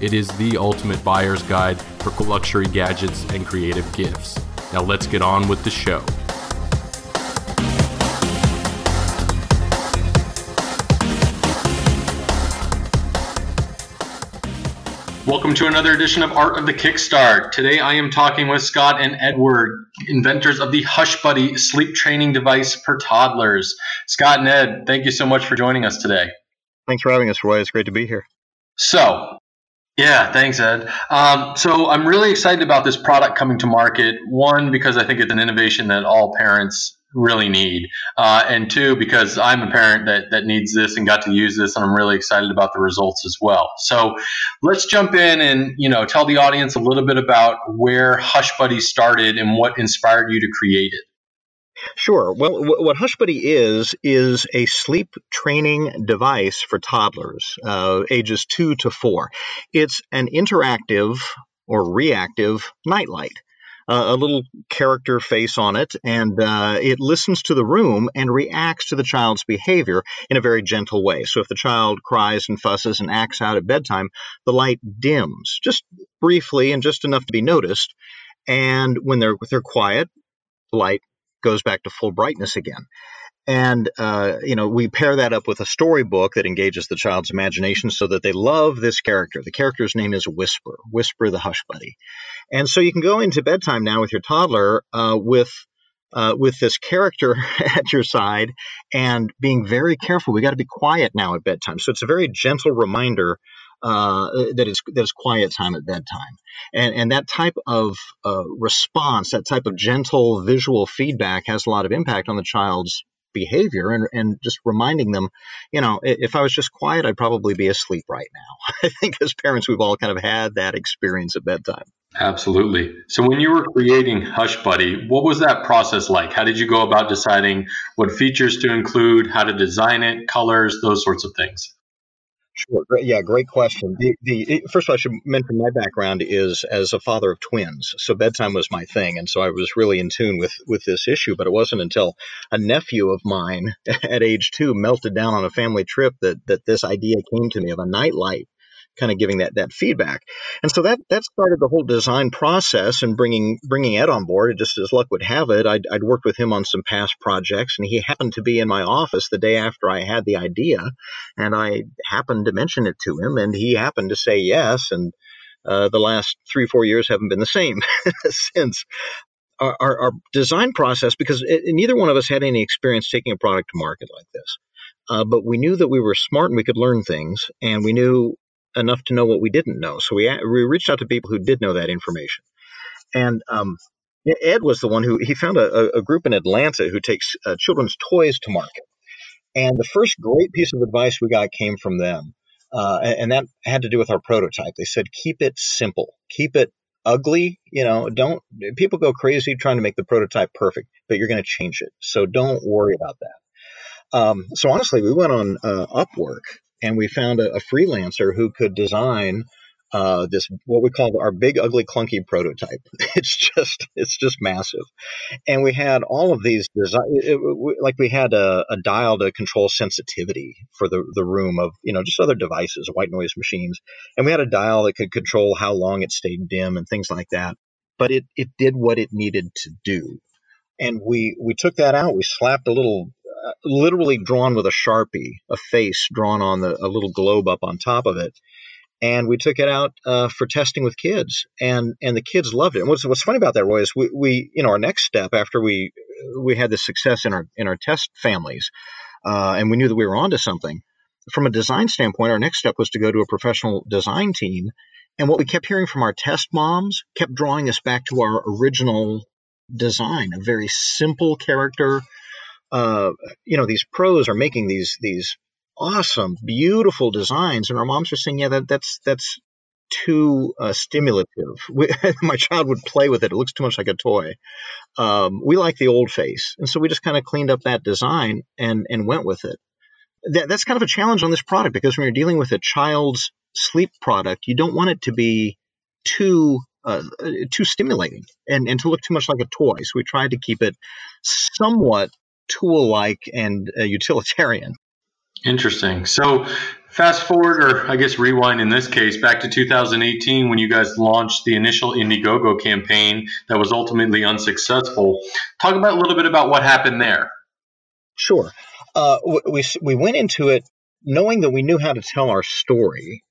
It is the ultimate buyer's guide for luxury gadgets and creative gifts. Now let's get on with the show. Welcome to another edition of Art of the Kickstart. Today I am talking with Scott and Edward, inventors of the Hush Buddy sleep training device for toddlers. Scott and Ed, thank you so much for joining us today. Thanks for having us, Roy. It's great to be here. So, yeah, thanks, Ed. Um, so I'm really excited about this product coming to market. One, because I think it's an innovation that all parents really need, uh, and two, because I'm a parent that that needs this and got to use this, and I'm really excited about the results as well. So let's jump in and you know tell the audience a little bit about where Hush Buddy started and what inspired you to create it. Sure. Well, what Hush Buddy is is a sleep training device for toddlers, uh, ages two to four. It's an interactive or reactive nightlight a little character face on it, and uh, it listens to the room and reacts to the child's behavior in a very gentle way. So if the child cries and fusses and acts out at bedtime, the light dims just briefly and just enough to be noticed. And when they're they're quiet, the light goes back to full brightness again. And, uh, you know, we pair that up with a storybook that engages the child's imagination so that they love this character. The character's name is Whisper, Whisper the Hush Buddy. And so you can go into bedtime now with your toddler uh, with uh, with this character at your side and being very careful. We got to be quiet now at bedtime. So it's a very gentle reminder uh, that is that is quiet time at bedtime, and and that type of uh, response, that type of gentle visual feedback, has a lot of impact on the child's behavior and, and just reminding them, you know, if I was just quiet, I'd probably be asleep right now. I think as parents, we've all kind of had that experience at bedtime. Absolutely. So when you were creating Hush Buddy, what was that process like? How did you go about deciding what features to include, how to design it, colors, those sorts of things? Sure. Yeah, great question. The, the first of all, I should mention my background is as a father of twins, so bedtime was my thing, and so I was really in tune with with this issue. But it wasn't until a nephew of mine at age two melted down on a family trip that that this idea came to me of a nightlight kind of giving that that feedback. And so that that started the whole design process and bringing bringing Ed on board. Just as luck would have it, I'd, I'd worked with him on some past projects, and he happened to be in my office the day after I had the idea, and I happened to mention it to him, and he happened to say yes. And uh, the last three four years haven't been the same since. Our, our, our, design process, because it, neither one of us had any experience taking a product to market like this. Uh, but we knew that we were smart and we could learn things, and we knew enough to know what we didn't know. So we we reached out to people who did know that information, and um, Ed was the one who he found a, a group in Atlanta who takes uh, children's toys to market, and the first great piece of advice we got came from them, uh, and that had to do with our prototype. They said keep it simple, keep it ugly. You know, don't people go crazy trying to make the prototype perfect, but you're going to change it, so don't worry about that. Um, so honestly, we went on uh, Upwork and we found a, a freelancer who could design uh, this what we call our big ugly clunky prototype. It's just it's just massive, and we had all of these design like we had a, a, dial to control sensitivity for the the room of you know just other devices, white noise machines, and we had a dial that could control how long it stayed dim and things like that. But it it did what it needed to do, and we we took that out. We slapped a little literally drawn with a sharpie, a face drawn on the, a little globe up on top of it. And we took it out uh, for testing with kids, and and the kids loved it. And what's what's funny about that, Roy, is we, we you know our next step after we we had this success in our in our test families, uh, and we knew that we were onto something. From a design standpoint, our next step was to go to a professional design team. And what we kept hearing from our test moms kept drawing us back to our original design, a very simple character. Uh, you know, these pros are making these these awesome, beautiful designs, and our moms are saying, "Yeah, that, that's that's too uh, stimulative. We, my child would play with it; it looks too much like a toy." Um, we like the old face, and so we just kind of cleaned up that design and and went with it. That, that's kind of a challenge on this product because when you're dealing with a child's sleep product, you don't want it to be too uh, too stimulating and, and to look too much like a toy. So we tried to keep it somewhat tool like and uh, utilitarian. Interesting. So fast forward, or I guess rewind in this case, back to 2018 when you guys launched the initial Indiegogo campaign that was ultimately unsuccessful. Talk about a little bit about what happened there. Sure. Uh, we, we went into it knowing that we knew how to tell our story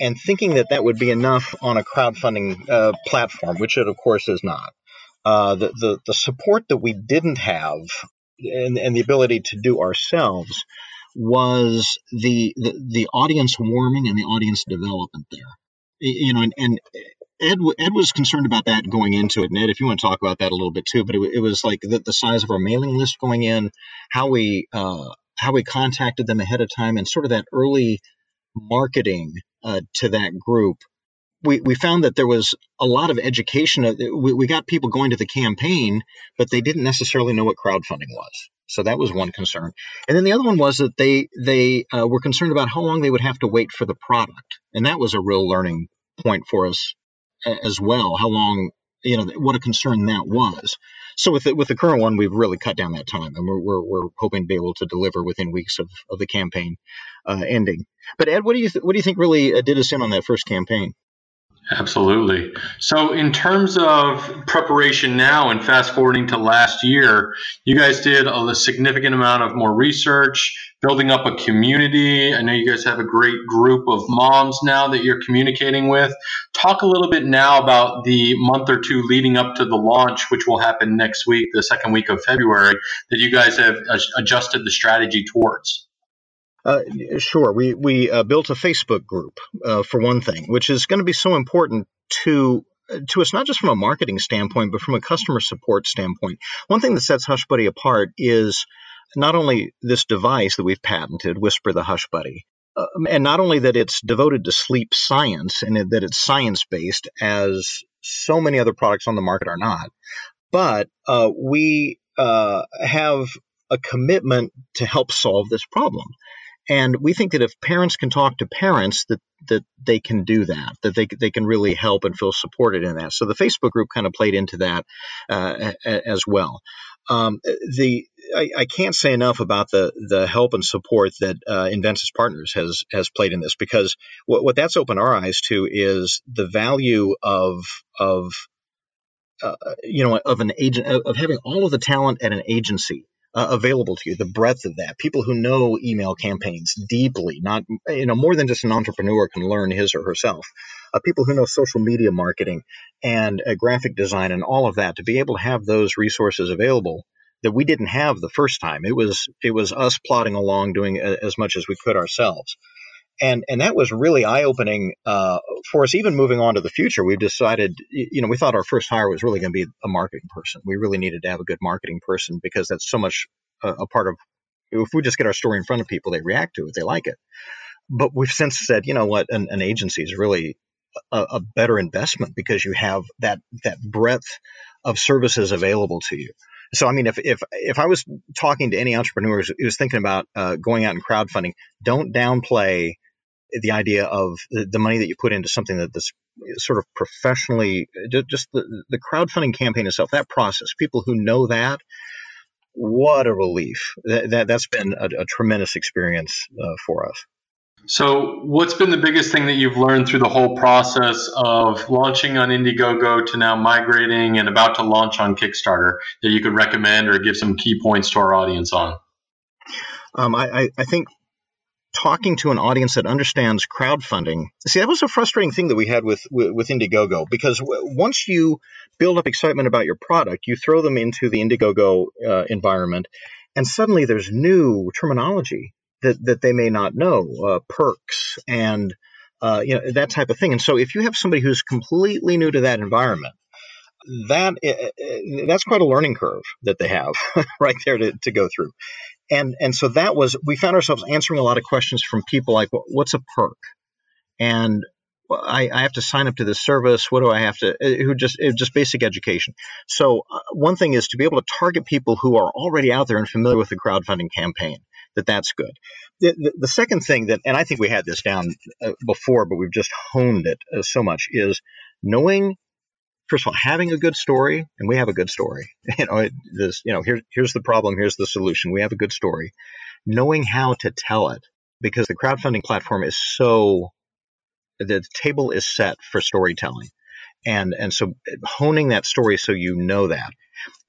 and thinking that that would be enough on a crowdfunding uh, platform, which it of course is not. Uh, the, the, the support that we didn't have and, and the ability to do ourselves was the, the, the audience warming and the audience development there. You know, and, and Ed, Ed was concerned about that going into it. And Ed, if you want to talk about that a little bit too, but it, it was like the, the size of our mailing list going in, how we uh, how we contacted them ahead of time, and sort of that early marketing uh, to that group, we, we found that there was a lot of education. We, we got people going to the campaign, but they didn't necessarily know what crowdfunding was. So that was one concern. And then the other one was that they they uh, were concerned about how long they would have to wait for the product, and that was a real learning point for us as well. How long, you know, what a concern that was. So with the, with the current one, we've really cut down that time, and we're, we're, we're hoping to be able to deliver within weeks of, of the campaign uh, ending. But Ed, what do you th- what do you think really uh, did us in on that first campaign? Absolutely. So, in terms of preparation now and fast forwarding to last year, you guys did a significant amount of more research, building up a community. I know you guys have a great group of moms now that you're communicating with. Talk a little bit now about the month or two leading up to the launch, which will happen next week, the second week of February, that you guys have adjusted the strategy towards. Uh, sure. We we uh, built a Facebook group uh, for one thing, which is going to be so important to to us not just from a marketing standpoint, but from a customer support standpoint. One thing that sets HushBuddy apart is not only this device that we've patented, Whisper the HushBuddy, um, and not only that it's devoted to sleep science and that it's science based, as so many other products on the market are not, but uh, we uh, have a commitment to help solve this problem. And we think that if parents can talk to parents, that that they can do that, that they they can really help and feel supported in that. So the Facebook group kind of played into that uh, as well. Um, the I, I, can't say enough about the the help and support that uh, Enventys Partners has has played in this because what, what that's opened our eyes to is the value of of uh, you know of an agent of having all of the talent at an agency uh, available to you, the breadth of that. People who know email campaigns deeply, not, you know, more than just an entrepreneur can learn his or herself. Uh, people who know social media marketing and uh, graphic design and all of that, to be able to have those resources available that we didn't have the first time. It was it was us plodding along, doing as much as we could ourselves and and that was really eye opening uh, for us. Even moving on to the future, we've decided, you know, we thought our first hire was really going to be a marketing person. We really needed to have a good marketing person because that's so much a, a part of. If we just get our story in front of people, they react to it, they like it. But we've since said, you know what, an, an agency is really a, a better investment because you have that that breadth of services available to you. So, I mean, if if if I was talking to any entrepreneurs who was thinking about uh, going out and crowdfunding, don't downplay the idea of the, money that you put into something that this sort of professionally just the, the crowdfunding campaign itself that process people who know that what a relief. That, that has been a, a, tremendous experience uh, for us. So what's been the biggest thing that you've learned through the whole process of launching on indiegogo to now migrating and about to launch on kickstarter that you could recommend or give some key points to our audience on? Um, I, I think talking to an audience that understands crowdfunding. See, that was a frustrating thing that we had with with, Indiegogo because once you build up excitement about your product, you throw them into the Indiegogo uh, environment, and suddenly there's new terminology that that they may not know, uh, perks and uh, you know that type of thing. And so, if you have somebody who's completely new to that environment, that eh, eh, that's quite a learning curve that they have right there to, to go through and and so that was we found ourselves answering a lot of questions from people like what's a perk and I, I, have to sign up to this service. What do I have to? Who just just basic education. So uh, one thing is to be able to target people who are already out there and familiar with the crowdfunding campaign. That that's good. The, the, the second thing that, and I think we had this down uh, before, but we've just honed it uh, so much, is knowing first of all, having a good story, and we have a good story. You know, it, this, you know, here, here's the problem, here's the solution. We have a good story. Knowing how to tell it, because the crowdfunding platform is so, the table is set for storytelling, and and so honing that story so you know that.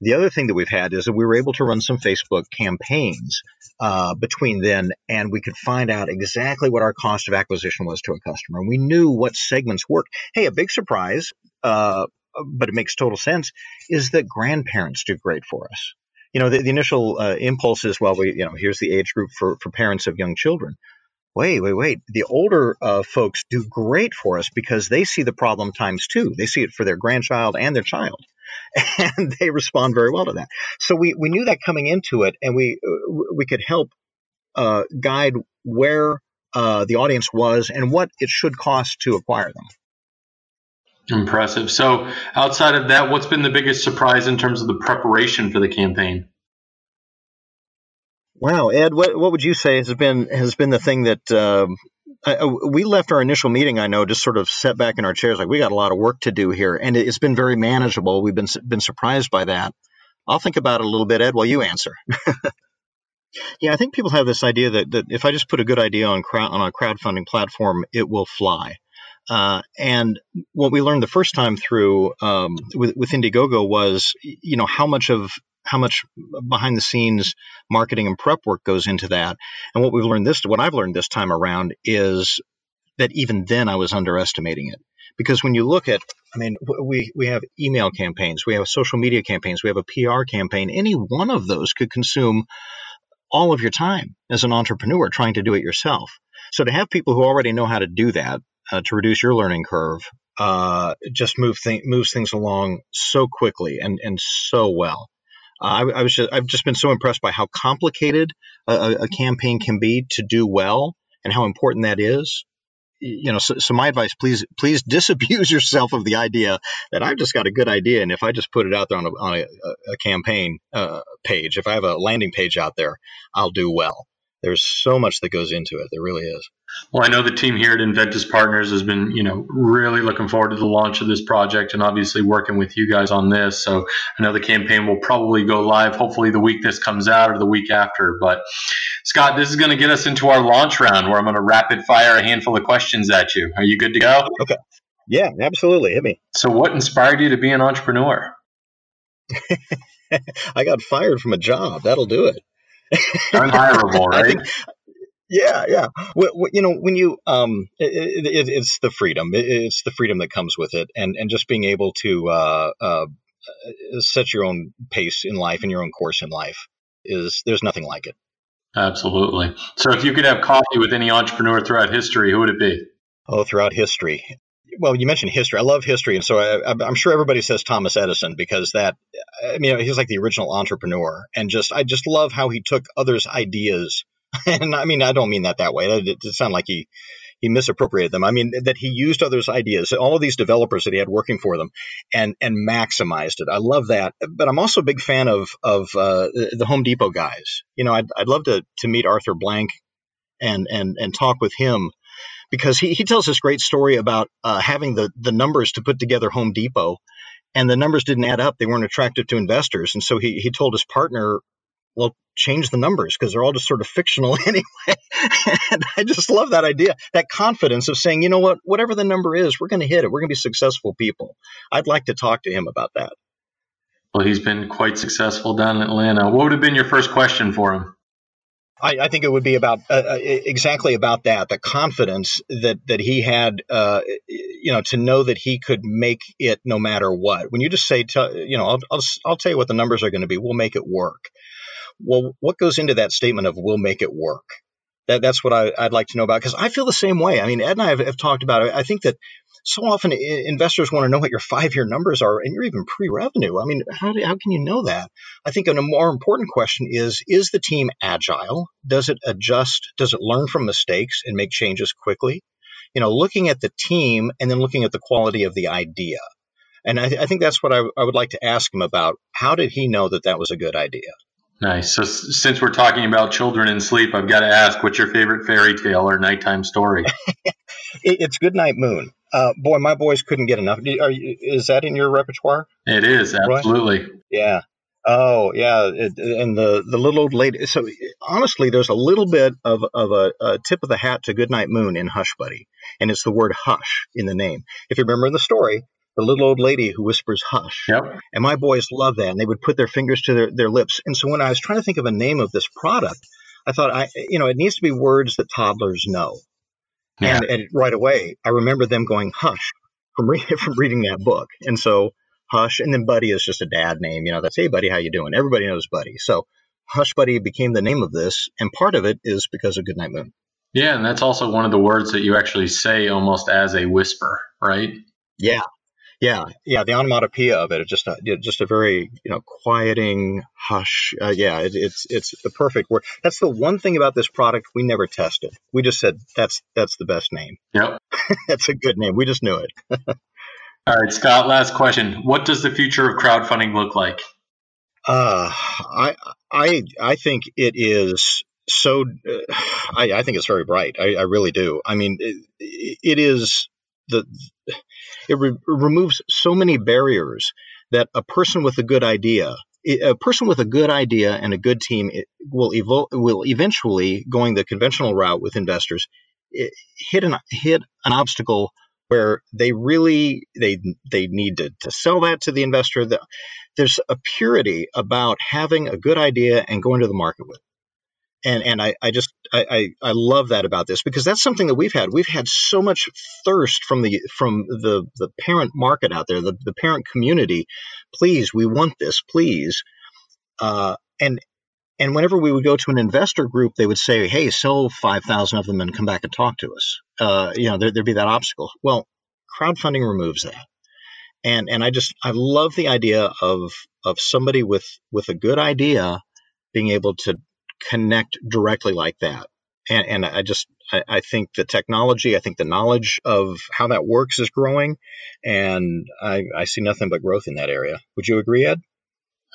The other thing that we've had is that we were able to run some Facebook campaigns uh, between then, and we could find out exactly what our cost of acquisition was to a customer. And we knew what segments worked. Hey, a big surprise uh, but it makes total sense, is that grandparents do great for us. You know, the, the initial uh, impulse is, well, we, you know, here's the age group for, for parents of young children. Wait, wait, wait. The older uh, folks do great for us because they see the problem times two. They see it for their grandchild and their child, and they respond very well to that. So we, we knew that coming into it, and we uh, we could help uh, guide where uh, the audience was and what it should cost to acquire them. Impressive. So, outside of that, what's been the biggest surprise in terms of the preparation for the campaign? Wow, Ed, what what would you say has been has been the thing that uh, I, we left our initial meeting? I know just sort of set back in our chairs, like we got a lot of work to do here, and it's been very manageable. We've been been surprised by that. I'll think about it a little bit, Ed, while you answer. yeah, I think people have this idea that, that if I just put a good idea on crowd on a crowdfunding platform, it will fly. Uh, and what we learned the first time through um, with, with Indiegogo was, you know, how much of how much behind the scenes marketing and prep work goes into that. And what we've learned this, what I've learned this time around is that even then I was underestimating it. Because when you look at, I mean, we, we have email campaigns, we have social media campaigns, we have a PR campaign. Any one of those could consume all of your time as an entrepreneur trying to do it yourself. So to have people who already know how to do that uh, to reduce your learning curve uh, just move th- moves things along so quickly and, and so well. Uh, I, I, was just, I've just been so impressed by how complicated a, a, campaign can be to do well and how important that is. You know, so, so, my advice, please, please disabuse yourself of the idea that I've just got a good idea, and if I just put it out there on a, on a, a campaign uh, page, if I have a landing page out there, I'll do well. There's so much that goes into it. There really is. Well, I know the team here at Enventys Partners has been, you know, really looking forward to the launch of this project and obviously working with you guys on this. So I know the campaign will probably go live hopefully the week this comes out or the week after. But Scott, this is going to get us into our launch round where I'm going to rapid fire a handful of questions at you. Are you good to go? Okay. Yeah, absolutely. Hit me. So what inspired you to be an entrepreneur? I got fired from a job. That'll do it. Unhireable, right? Think, yeah, yeah. Well, you know, when you um, it, it, it's the freedom. It, it's the freedom that comes with it, and and just being able to uh, uh, set your own pace in life and your own course in life is there's nothing like it. Absolutely. So, if you could have coffee with any entrepreneur throughout history, who would it be? Oh, throughout history. Well, you mentioned history. I love history, and so I, am sure everybody says Thomas Edison because that. I mean, he's like the original entrepreneur, and just I just love how he took others' ideas and I mean, I don't mean that that way. It, it sounded like he he misappropriated them. I mean that he used others' ideas, all of these developers that he had working for them, and and maximized it. I love that. But I'm also a big fan of of uh, the Home Depot guys. You know, I'd, I'd love to to meet Arthur Blank and and and talk with him because he, he tells this great story about uh, having the the numbers to put together Home Depot. And the numbers didn't add up; they weren't attractive to investors, and so he he told his partner, well, change the numbers because they're all just sort of fictional anyway. and I just love that idea, that confidence of saying, you know what, whatever the number is, we're going to hit it. We're going to be successful people. I'd like to talk to him about that. Well, he's been quite successful down in Atlanta. What would have been your first question for him? I, I, think it would be about uh, uh exactly about that the confidence that that he had uh, you know to know that he could make it no matter what. When you just say to, you know I'll, I'll, I'll tell you what the numbers are going to be. We'll make it work. Well what goes into that statement of we'll make it work that, that's what I, would like to know about because I feel the same way. I mean Ed and I have, have talked about it. I think that so often investors want to know what your five year numbers are and you're even pre revenue. I mean, how, do, how can you know that? I think a more important question is Is the team agile? Does it adjust? Does it learn from mistakes and make changes quickly? You know, looking at the team and then looking at the quality of the idea. And I, I think that's what I, I would like to ask him about. How did he know that that was a good idea? Nice. So, since we're talking about children and sleep, I've got to ask, what's your favorite fairy tale or nighttime story? it's Goodnight Moon. Uh, boy, my boys couldn't get enough. You, is that in your repertoire? It is absolutely. Yeah. Oh, yeah. It, and the the little old lady. So honestly, there's a little bit of of a, a tip of the hat to Goodnight Moon in Hush Buddy, and it's the word hush in the name. If you remember in the story, the little old lady who whispers hush. Yep. And my boys love that, and they would put their fingers to their, their lips. And so when I was trying to think of a name of this product, I thought, I you know, it needs to be words that toddlers know. Yeah. And, and right away, I remember them going hush from reading from reading that book. And so Hush, and then Buddy is just a dad name. You know, that's hey Buddy, how you doing? Everybody knows Buddy. So Hush Buddy became the name of this, and part of it is because of Goodnight Moon. Yeah, and that's also one of the words that you actually say almost as a whisper, right? Yeah, yeah, yeah, the onomatopoeia of it is just a just a very you know quieting hush. Uh, yeah, it, it's it's the perfect word. That's the one thing about this product we never tested. We just said that's that's the best name. Yep, that's a good name. We just knew it. All right, Scott. Last question. What does the future of crowdfunding look like? Uh, I I I think it is so. Uh, I I think it's very bright. I, I really do. I mean, it, it is the it re- removes so many barriers that a person with a good idea a person with a good idea and a good team will evo- will eventually going the conventional route with investors hit an hit an obstacle where they really they they need to, to sell that to the investor. There's a purity about having a good idea and going to the market with and and I, I just I, I love that about this because that's something that we've had. We've had so much thirst from the from the the parent market out there, the, the parent community. Please, we want this, please. Uh, and and whenever we would go to an investor group, they would say, "Hey, sell five thousand of them and come back and talk to us." Uh, you know, there, there'd be that obstacle. Well, crowdfunding removes that, and and I just I love the idea of of somebody with with a good idea being able to connect directly like that. And, and I just I, I, think the technology, I think the knowledge of how that works is growing, and I, I see nothing but growth in that area. Would you agree, Ed?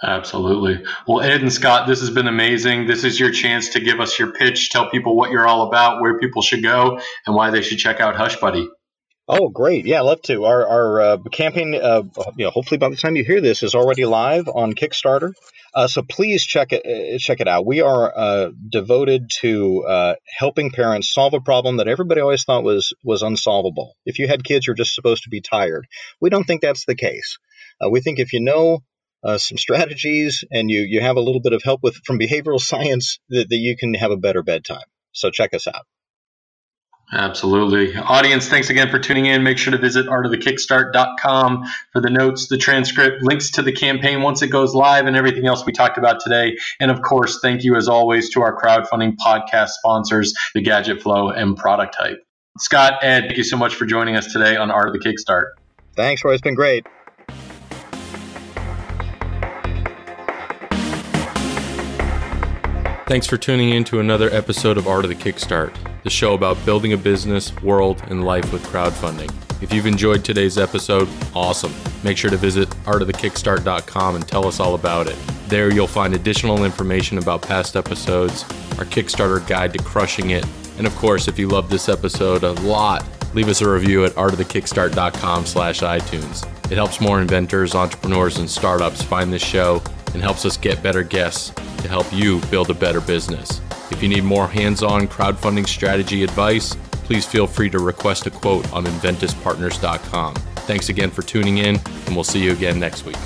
Absolutely. Well, Ed and Scott, this has been amazing. This is your chance to give us your pitch, tell people what you're all about, where people should go, and why they should check out Hush Buddy. Oh, great! Yeah, love to. Our our uh, campaign, uh, you know, hopefully by the time you hear this, is already live on Kickstarter. Uh, so please check it uh, check it out. We are uh, devoted to uh, helping parents solve a problem that everybody always thought was was unsolvable. If you had kids, you're just supposed to be tired. We don't think that's the case. we think if you know some strategies and you you have a little bit of help with from behavioral science, that, that you can have a better bedtime. So check us out. Absolutely. Audience, thanks again for tuning in. Make sure to visit artofthekickstart.com for the notes, the transcript, links to the campaign once it goes live, and everything else we talked about today. And of course, thank you as always to our crowdfunding podcast sponsors, the Gadget Flow and Product Hype. Scott, Ed, thank you so much for joining us today on Art of the Kickstart. Thanks, Roy. It's been great. Thanks for tuning in to another episode of Art of the Kickstart, the show about building a business, world, and life with crowdfunding. If you've enjoyed today's episode, awesome. Make sure to visit artofthekickstart.com and tell us all about it. There you'll find additional information about past episodes, our Kickstarter guide to crushing it, and of course, if you love this episode a lot, leave us a review at artofthekickstart.com slash iTunes. It helps more inventors, entrepreneurs, and startups find this show and helps us get better guests to help you build a better business. If you need more hands on crowdfunding strategy advice, please feel free to request a quote on enventyspartners.com. Thanks again for tuning in, and we'll see you again next week.